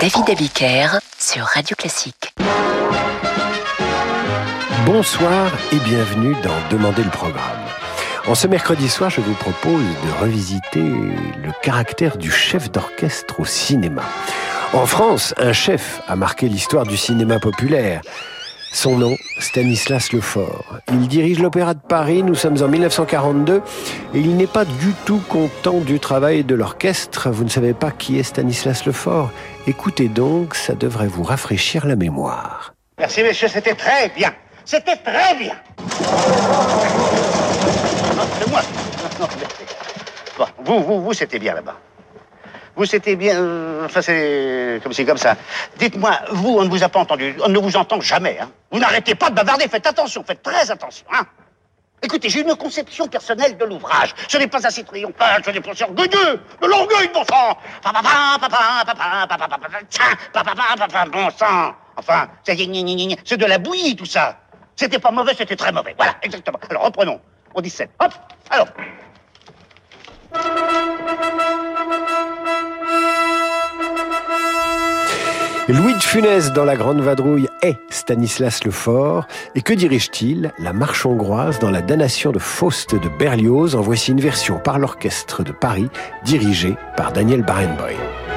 David Abiker sur Radio Classique. Bonsoir et bienvenue dans Demander le programme. En ce mercredi soir, je vous propose de revisiter le caractère du chef d'orchestre au cinéma. En France, un chef a marqué l'histoire du cinéma populaire. Son nom, Stanislas Lefort. Il dirige l'Opéra de Paris, nous sommes en 1942, et il n'est pas du tout content du travail de l'orchestre. Vous ne savez pas qui est Stanislas Lefort Écoutez donc, ça devrait vous rafraîchir la mémoire. Merci messieurs, c'était très bien. C'était très bien. c'est moi. Bon, vous, vous, vous, c'était bien là-bas. Vous c'était bien. Enfin, c'est comme, comme ça. Dites-moi, vous, on ne vous a pas entendu. On ne vous entend jamais. Hein. Vous n'arrêtez pas de bavarder. Faites attention. Faites très attention. Hein. Écoutez, j'ai une conception personnelle de l'ouvrage. Ce n'est pas assez triomphal, ce n'est pas assez orgueilleux. De l'orgueil, bon sang Bon sang Enfin, c'est de la bouillie, tout ça. C'était pas mauvais, c'était très mauvais. Voilà, exactement. Alors, reprenons. On 17. Hop Alors Louis de Funès dans La Grande Vadrouille est Stanislas Lefort. Et que dirige-t-il? La marche hongroise dans la damnation de Faust de Berlioz. En voici une version par l'orchestre de Paris, dirigée par Daniel Barenboim.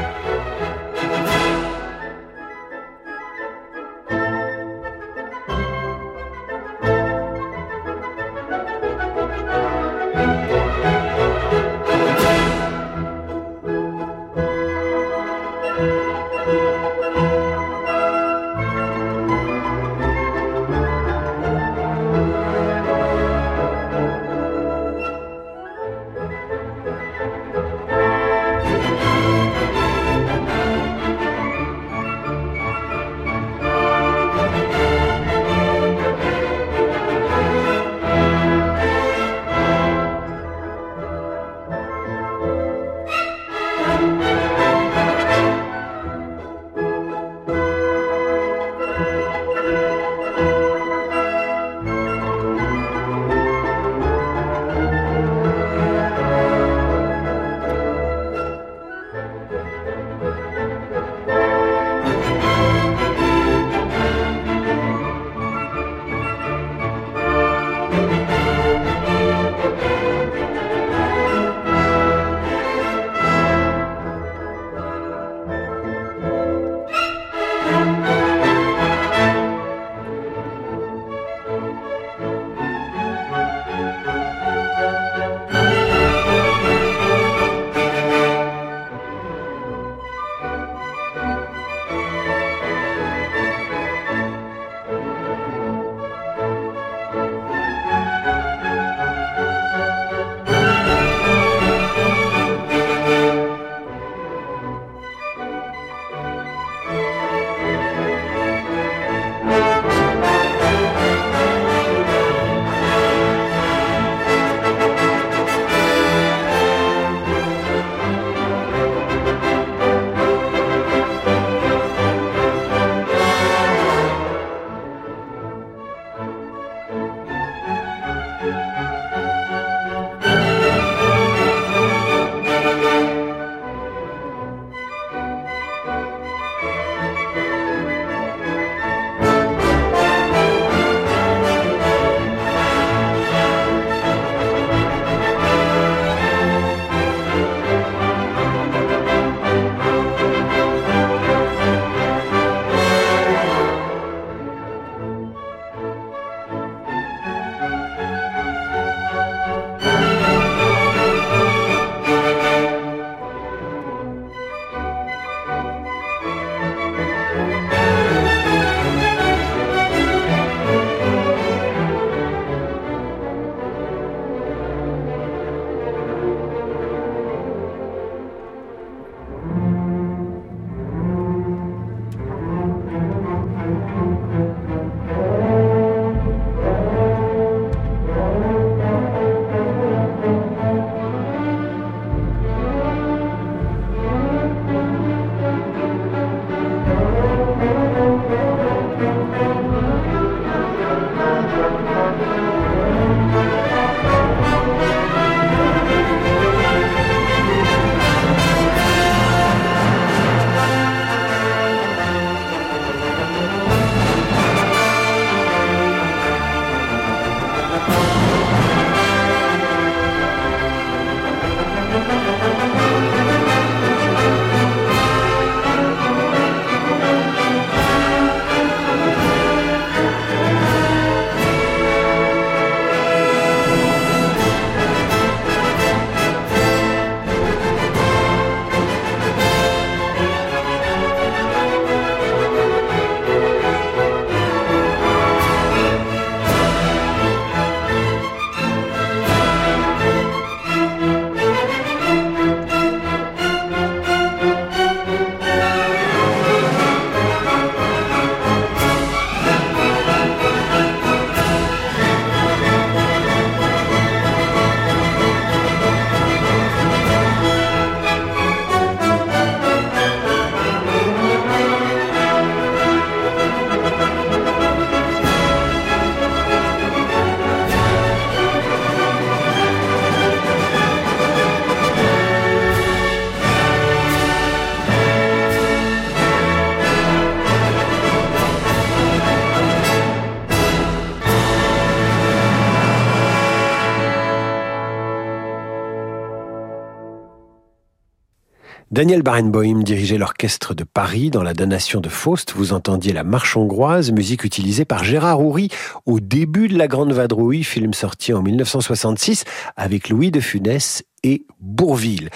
Daniel Barenboim dirigeait l'orchestre de Paris dans la damnation de Faust. Vous entendiez la marche hongroise, musique utilisée par Gérard Houry au début de La Grande Vadrouille, film sorti en 1966 avec Louis de Funès et Bourville.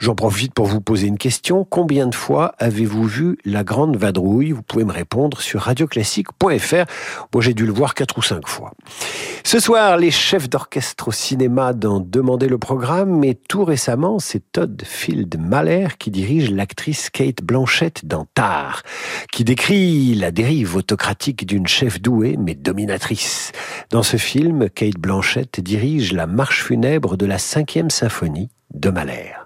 J'en profite pour vous poser une question. Combien de fois avez-vous vu La Grande Vadrouille? Vous pouvez me répondre sur radioclassique.fr. Moi, j'ai dû le voir quatre ou cinq fois. Ce soir, les chefs d'orchestre au cinéma dans Demander le programme, mais tout récemment, c'est Todd Field Mahler qui dirige l'actrice Kate Blanchett dans Tar, qui décrit la dérive autocratique d'une chef douée mais dominatrice. Dans ce film, Kate Blanchett dirige la marche funèbre de la cinquième symphonie de Mahler.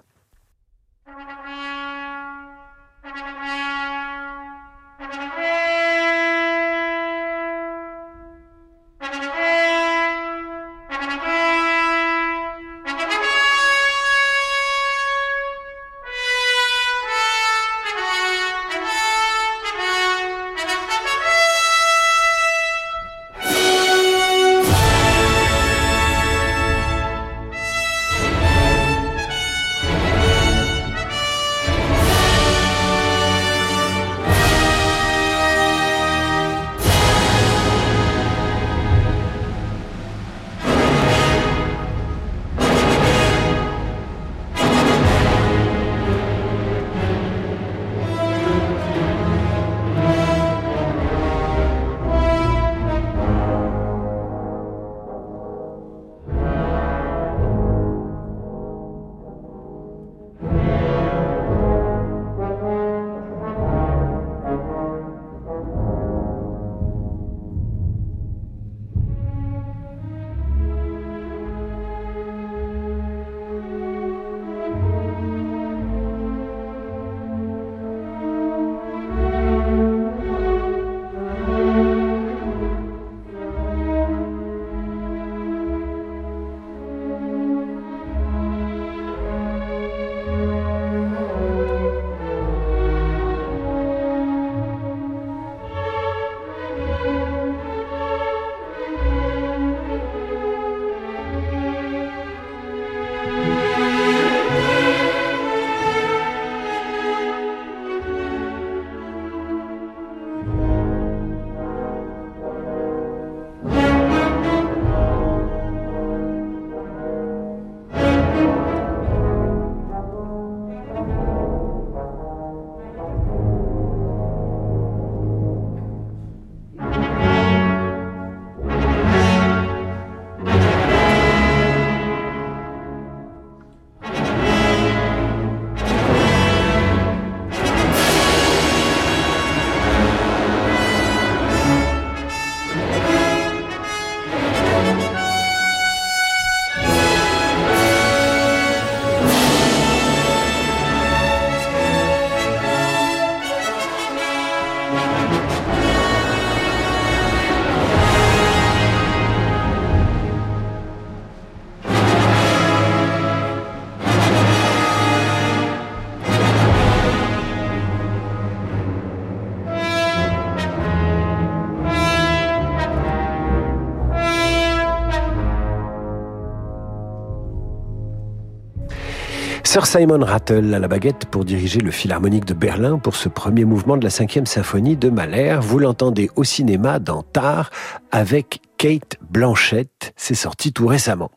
Sir Simon Rattle à la baguette pour diriger le Philharmonique de Berlin pour ce premier mouvement de la cinquième symphonie de Mahler. Vous l'entendez au cinéma dans Tar avec Kate Blanchett. C'est sorti tout récemment.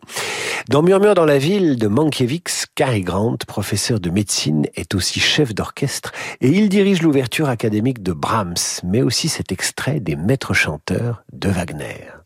Dans Murmure dans la ville de Mankiewicz, Cary Grant, professeur de médecine, est aussi chef d'orchestre et il dirige l'ouverture académique de Brahms, mais aussi cet extrait des maîtres chanteurs de Wagner.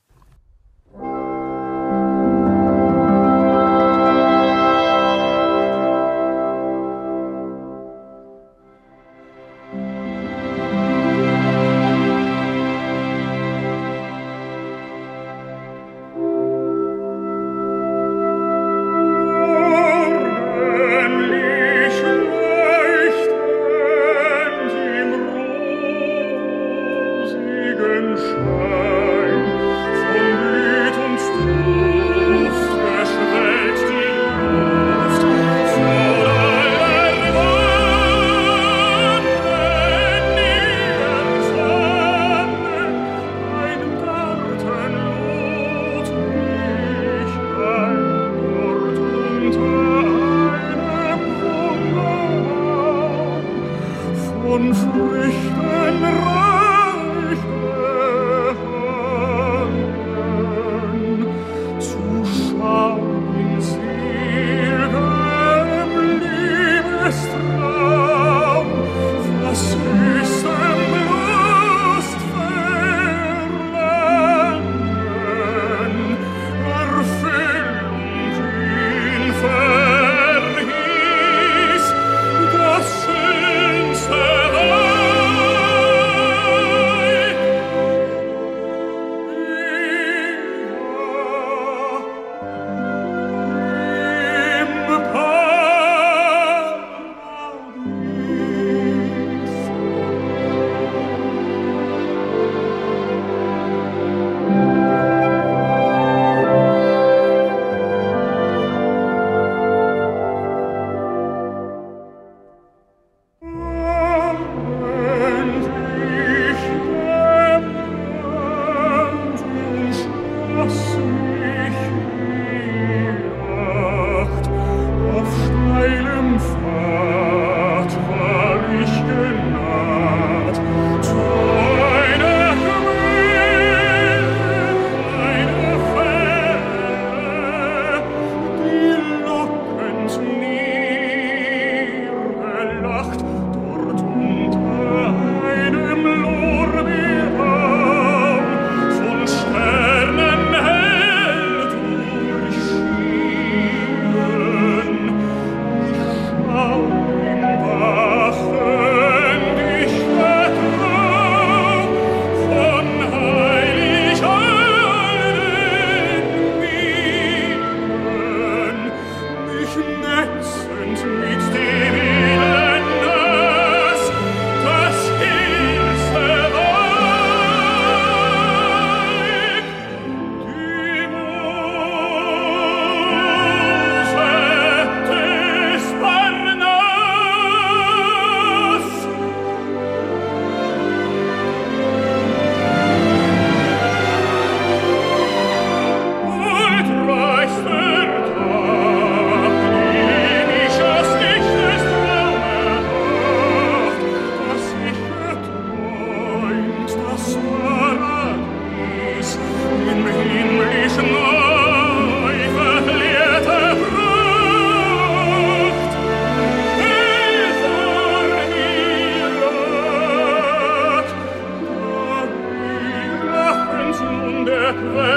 Sacré.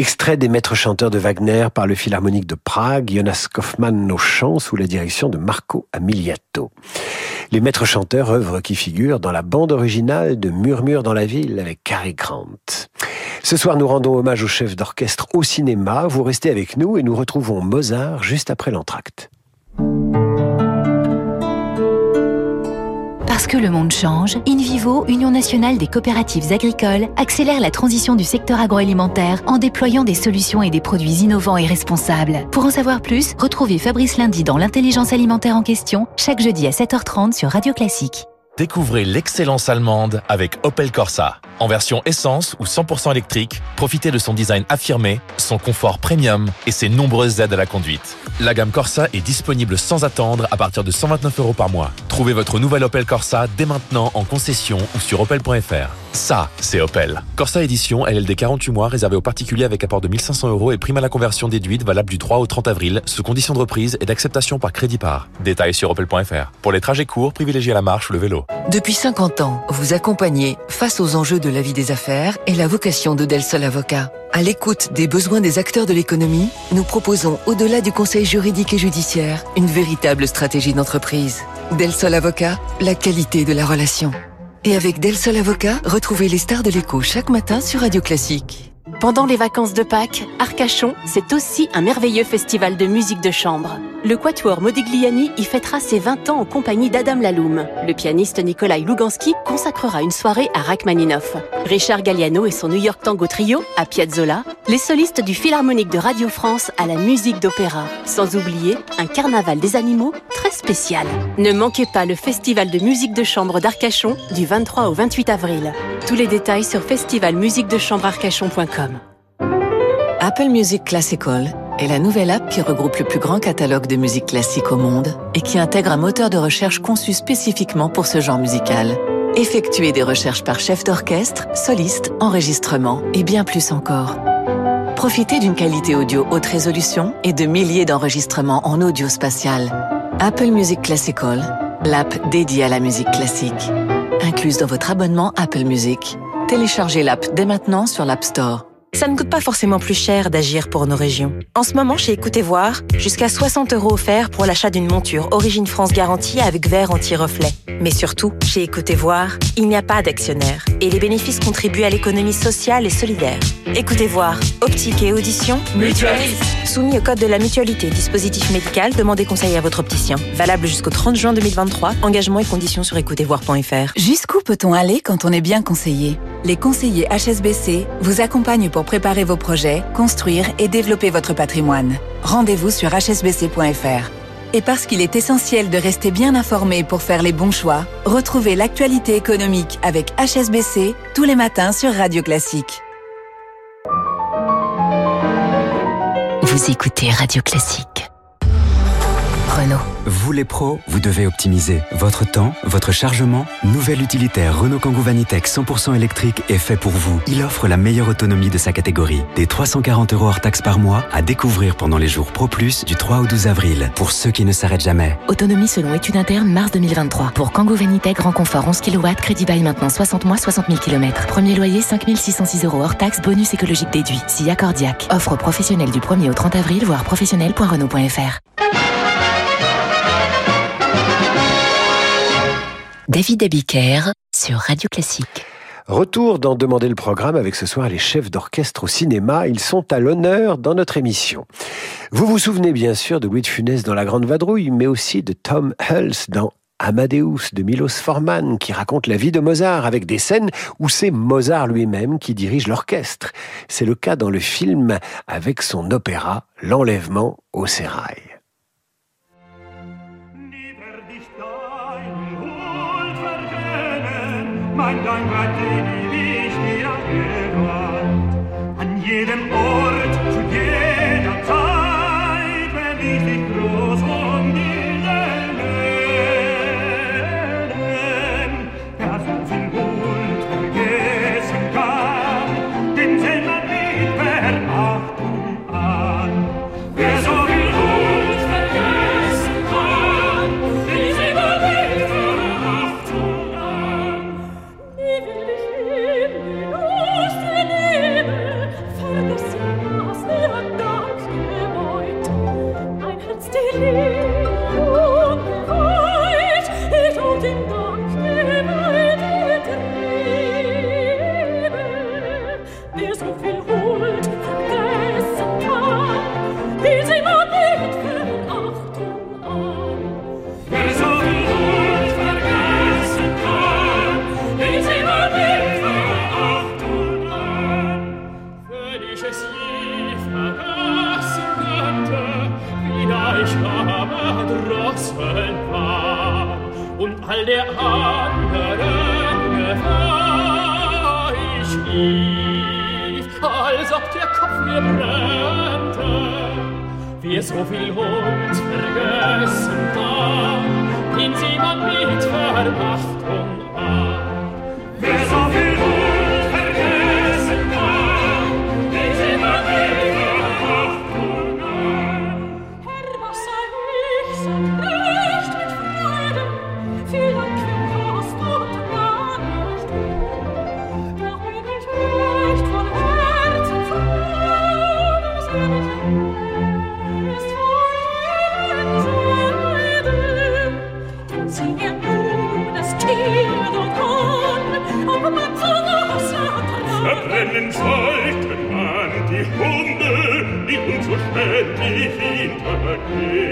Extrait des maîtres chanteurs de Wagner par le Philharmonique de Prague, Jonas Kaufmann au chant sous la direction de Marco Amiliato. Les maîtres chanteurs, œuvres qui figurent dans la bande originale de Murmure dans la ville avec Cary Grant. Ce soir, nous rendons hommage au chef d'orchestre au cinéma. Vous restez avec nous et nous retrouvons Mozart juste après l'entracte. Parce que le monde change, InVivo, Union nationale des coopératives agricoles, accélère la transition du secteur agroalimentaire en déployant des solutions et des produits innovants et responsables. Pour en savoir plus, retrouvez Fabrice Lundi dans l'intelligence alimentaire en question, chaque jeudi à 7h30 sur Radio Classique. Découvrez l'excellence allemande avec Opel Corsa. En version essence ou 100% électrique, profitez de son design affirmé, son confort premium et ses nombreuses aides à la conduite. La gamme Corsa est disponible sans attendre à partir de 129 euros par mois. Trouvez votre nouvelle Opel Corsa dès maintenant en concession ou sur opel.fr. Ça, c'est Opel. Corsa Édition, LLD 48 mois, réservé aux particuliers avec apport de 1500 euros et prime à la conversion déduite valable du 3 au 30 avril, sous condition de reprise et d'acceptation par crédit par. Détails sur opel.fr. Pour les trajets courts, privilégiez la marche ou le vélo. Depuis 50 ans, vous accompagnez face aux enjeux de la vie des affaires et la vocation de Del Sol Avocat. À l'écoute des besoins des acteurs de l'économie, nous proposons, au-delà du conseil juridique et judiciaire, une véritable stratégie d'entreprise. Del Sol Avocat, la qualité de la relation. Et avec Del Sol Avocat, retrouvez les stars de l'écho chaque matin sur Radio Classique. Pendant les vacances de Pâques, Arcachon, c'est aussi un merveilleux festival de musique de chambre. Le Quatuor Modigliani y fêtera ses 20 ans en compagnie d'Adam Laloum. Le pianiste Nikolai Lugansky consacrera une soirée à Rachmaninoff. Richard Galliano et son New York Tango Trio à Piazzolla. Les solistes du Philharmonique de Radio France à la musique d'opéra. Sans oublier un carnaval des animaux spécial. Ne manquez pas le festival de musique de chambre d'Arcachon du 23 au 28 avril. Tous les détails sur festivalmusiquedechambrearcachon.com. Apple Music Classical est la nouvelle app qui regroupe le plus grand catalogue de musique classique au monde et qui intègre un moteur de recherche conçu spécifiquement pour ce genre musical. Effectuez des recherches par chef d'orchestre, soliste, enregistrement et bien plus encore. Profitez d'une qualité audio haute résolution et de milliers d'enregistrements en audio spatial. Apple Music Classical, l'app dédiée à la musique classique. Incluse dans votre abonnement Apple Music. Téléchargez l'app dès maintenant sur l'App Store. Ça ne coûte pas forcément plus cher d'agir pour nos régions. En ce moment, chez Écoutez Voir, jusqu'à 60 euros offerts pour l'achat d'une monture Origine France garantie avec verre anti-reflet. Mais surtout, chez Écoutez Voir, il n'y a pas d'actionnaire et les bénéfices contribuent à l'économie sociale et solidaire. Écoutez Voir, optique et audition, mutualiste. Soumis au code de la mutualité, dispositif médical, demandez conseil à votre opticien. Valable jusqu'au 30 juin 2023. Engagement et conditions sur écoutezvoir.fr. Jusqu'où peut-on aller quand on est bien conseillé? Les conseillers HSBC vous accompagnent pour préparer vos projets, construire et développer votre patrimoine. Rendez-vous sur hsbc.fr. Et parce qu'il est essentiel de rester bien informé pour faire les bons choix, retrouvez l'actualité économique avec HSBC tous les matins sur Radio Classique. Vous écoutez Radio Classique. Renault. Vous les pros, vous devez optimiser votre temps, votre chargement. Nouvel utilitaire Renault Kangoo Vanitech 100% électrique est fait pour vous. Il offre la meilleure autonomie de sa catégorie. Des 340 euros hors taxes par mois à découvrir pendant les jours Pro Plus du 3 au 12 avril. Pour ceux qui ne s'arrêtent jamais. Autonomie selon étude interne mars 2023. Pour Kangoo Vanitech grand confort 11 kW, crédit bail maintenant 60 mois, 60 000 km. Premier loyer 5606 euros hors taxes, bonus écologique déduit. SIA Cordiac. Offre professionnelle du 1er au 30 avril, voire professionnel.renault.fr. David Abiker sur Radio Classique. Retour dans Demander le programme avec ce soir les chefs d'orchestre au cinéma. Ils sont à l'honneur dans notre émission. Vous vous souvenez bien sûr de Louis de Funès dans La Grande Vadrouille, mais aussi de Tom Hulce dans Amadeus de Milos Forman qui raconte la vie de Mozart avec des scènes où c'est Mozart lui-même qui dirige l'orchestre. C'est le cas dans le film avec son opéra L'enlèvement au sérail. Mein Rat, den ich dir gewandt. An jedem Ort,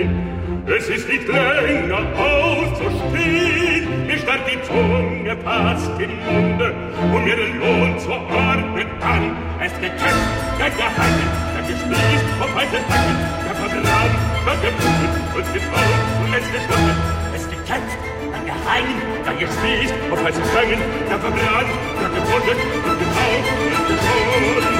Es ist nicht länger auszustehen, mir starrt die Zunge fast im Munde, um mir den Lohn zu ordnen dann. Es gekämpft, der Geheime, der gespießt auf weißen Backen, der verbrannt, der geblutet und getraut, zuletzt geschwunden. Es gekämpft, der Geheime, der gespießt auf weißen Backen, der verbrannt, der geblutet und getraut und geschwunden.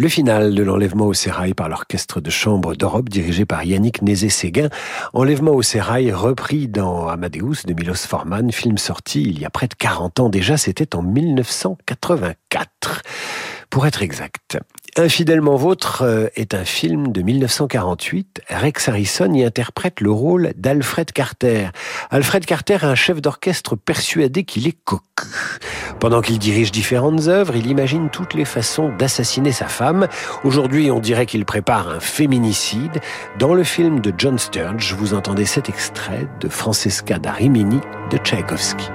Le final de l'enlèvement au sérail par l'orchestre de chambre d'Europe dirigé par Yannick Nézet-Séguin. Enlèvement au sérail repris dans Amadeus de Milos Forman, film sorti il y a près de 40 ans déjà, c'était en 1984. Pour être exact. Infidèlement vôtre euh, est un film de 1948. Rex Harrison y interprète le rôle d'Alfred Carter. Alfred Carter est un chef d'orchestre persuadé qu'il est cocu. Pendant qu'il dirige différentes œuvres, il imagine toutes les façons d'assassiner sa femme. Aujourd'hui, on dirait qu'il prépare un féminicide. Dans le film de John Sturge, vous entendez cet extrait de Francesca da Rimini de Tchaïkovski.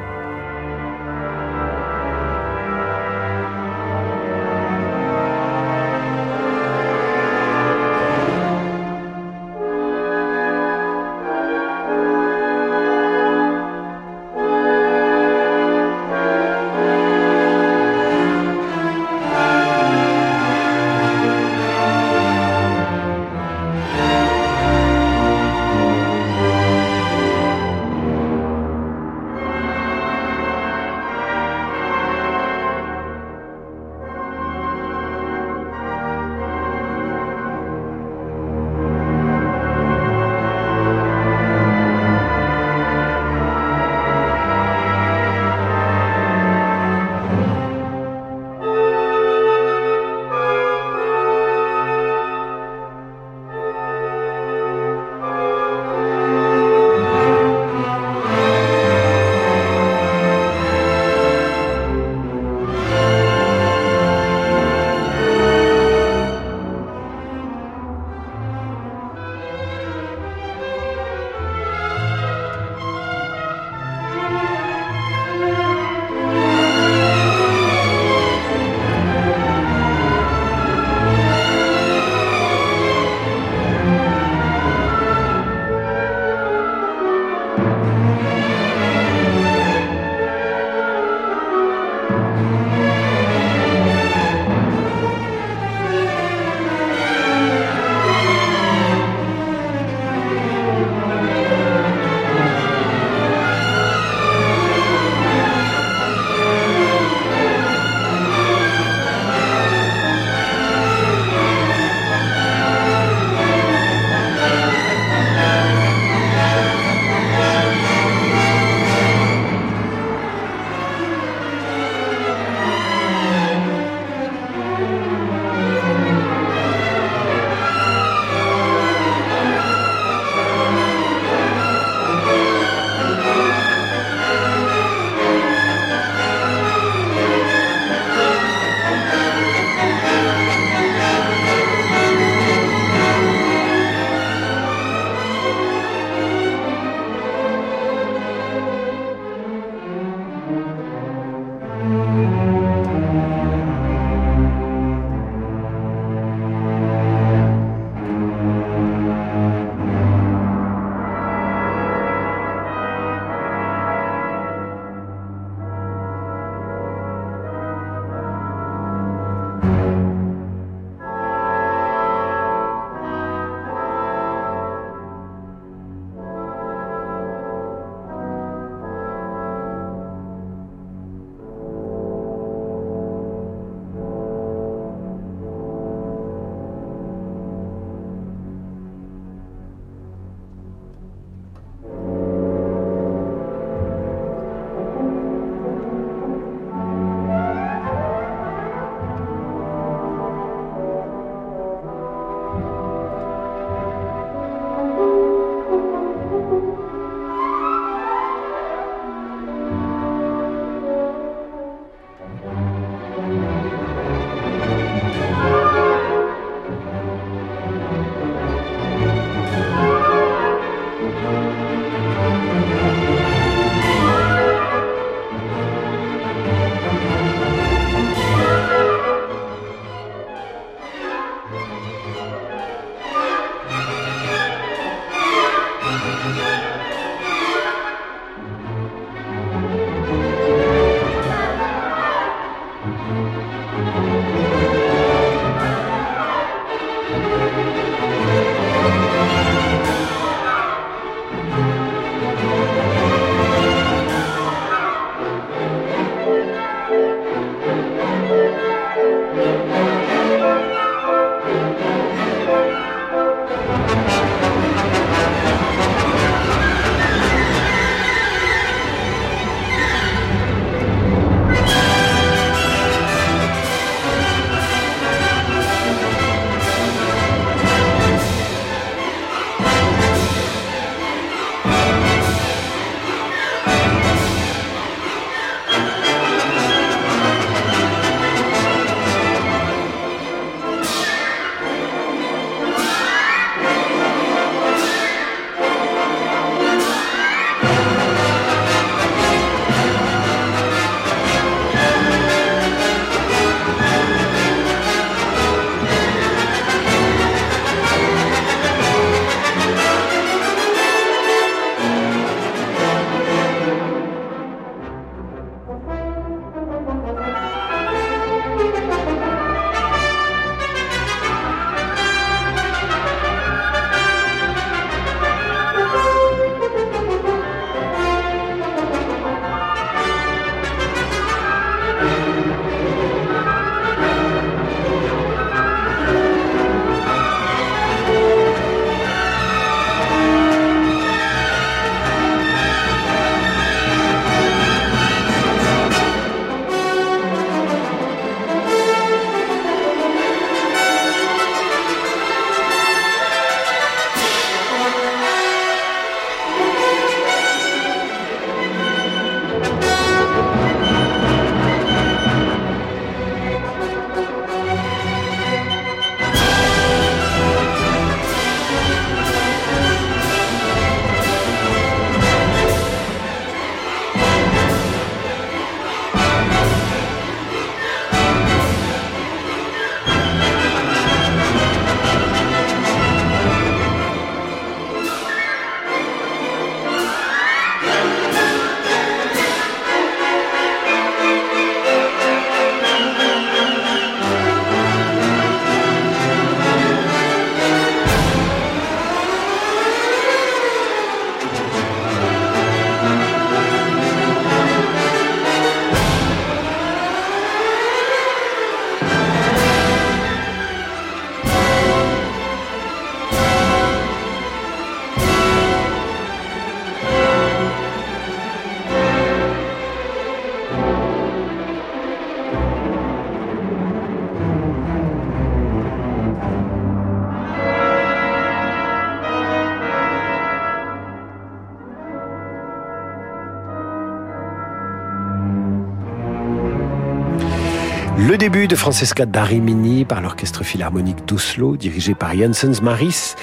Début de Francesca Darimini par l'Orchestre Philharmonique d'Oslo, dirigé par Janssens Maris.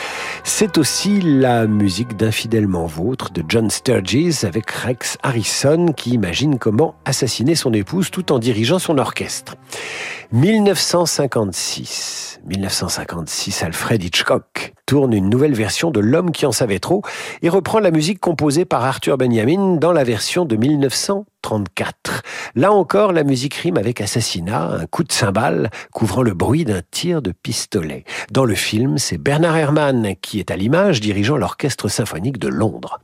C'est aussi la musique d'Infidèlement Vôtre de John Sturges avec Rex Harrison qui imagine comment assassiner son épouse tout en dirigeant son orchestre. 1956. 1956, Alfred Hitchcock tourne une nouvelle version de L'homme qui en savait trop et reprend la musique composée par Arthur Benjamin dans la version de 1934. Là encore, la musique rime avec assassinat, un coup de cymbale couvrant le bruit d'un tir de pistolet. Dans le film, c'est Bernard Herrmann qui est à l'image dirigeant l'orchestre symphonique de Londres.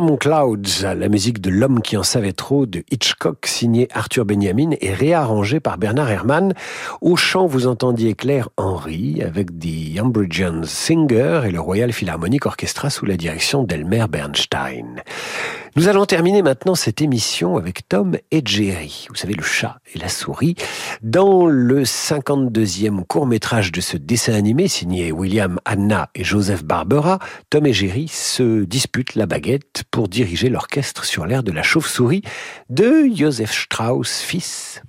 Storm Clouds, la musique de L'homme qui en savait trop de Hitchcock, signé Arthur Benjamin et réarrangé par Bernard Herrmann. Au chant, vous entendiez Claire Henry avec The Umbridgeon Singer et le Royal Philharmonic Orchestra sous la direction d'Elmer Bernstein. Nous allons terminer maintenant cette émission avec Tom et Jerry. Vous savez, le chat et la souris. Dans le 52e court-métrage de ce dessin animé signé William Anna et Joseph Barbera, Tom et Jerry se disputent la baguette pour diriger l'orchestre sur l'air de la chauve-souris de Joseph Strauss, fils.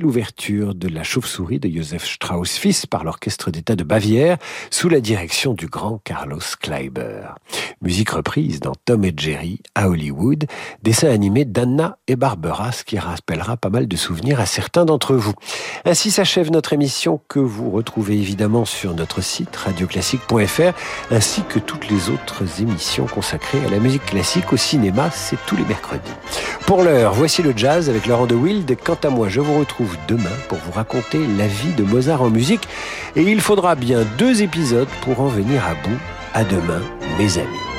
L'ouverture de La Chauve-souris de Joseph Strauss fils par l'Orchestre d'État de Bavière sous la direction du grand Carlos Kleiber. Musique reprise dans Tom et Jerry à Hollywood, dessin animé d'Anna et Barbara, ce qui rappellera pas mal de souvenirs à certains d'entre vous. Ainsi s'achève notre émission que vous retrouvez évidemment sur notre site radioclassique.fr ainsi que toutes les autres émissions consacrées à la musique classique au cinéma, c'est tous les mercredis. Pour l'heure, voici le jazz avec Laurent de Wild. Quant à moi, je vous retrouve demain pour vous raconter la vie de Mozart en musique et il faudra bien deux épisodes pour en venir à bout. À demain, mes amis.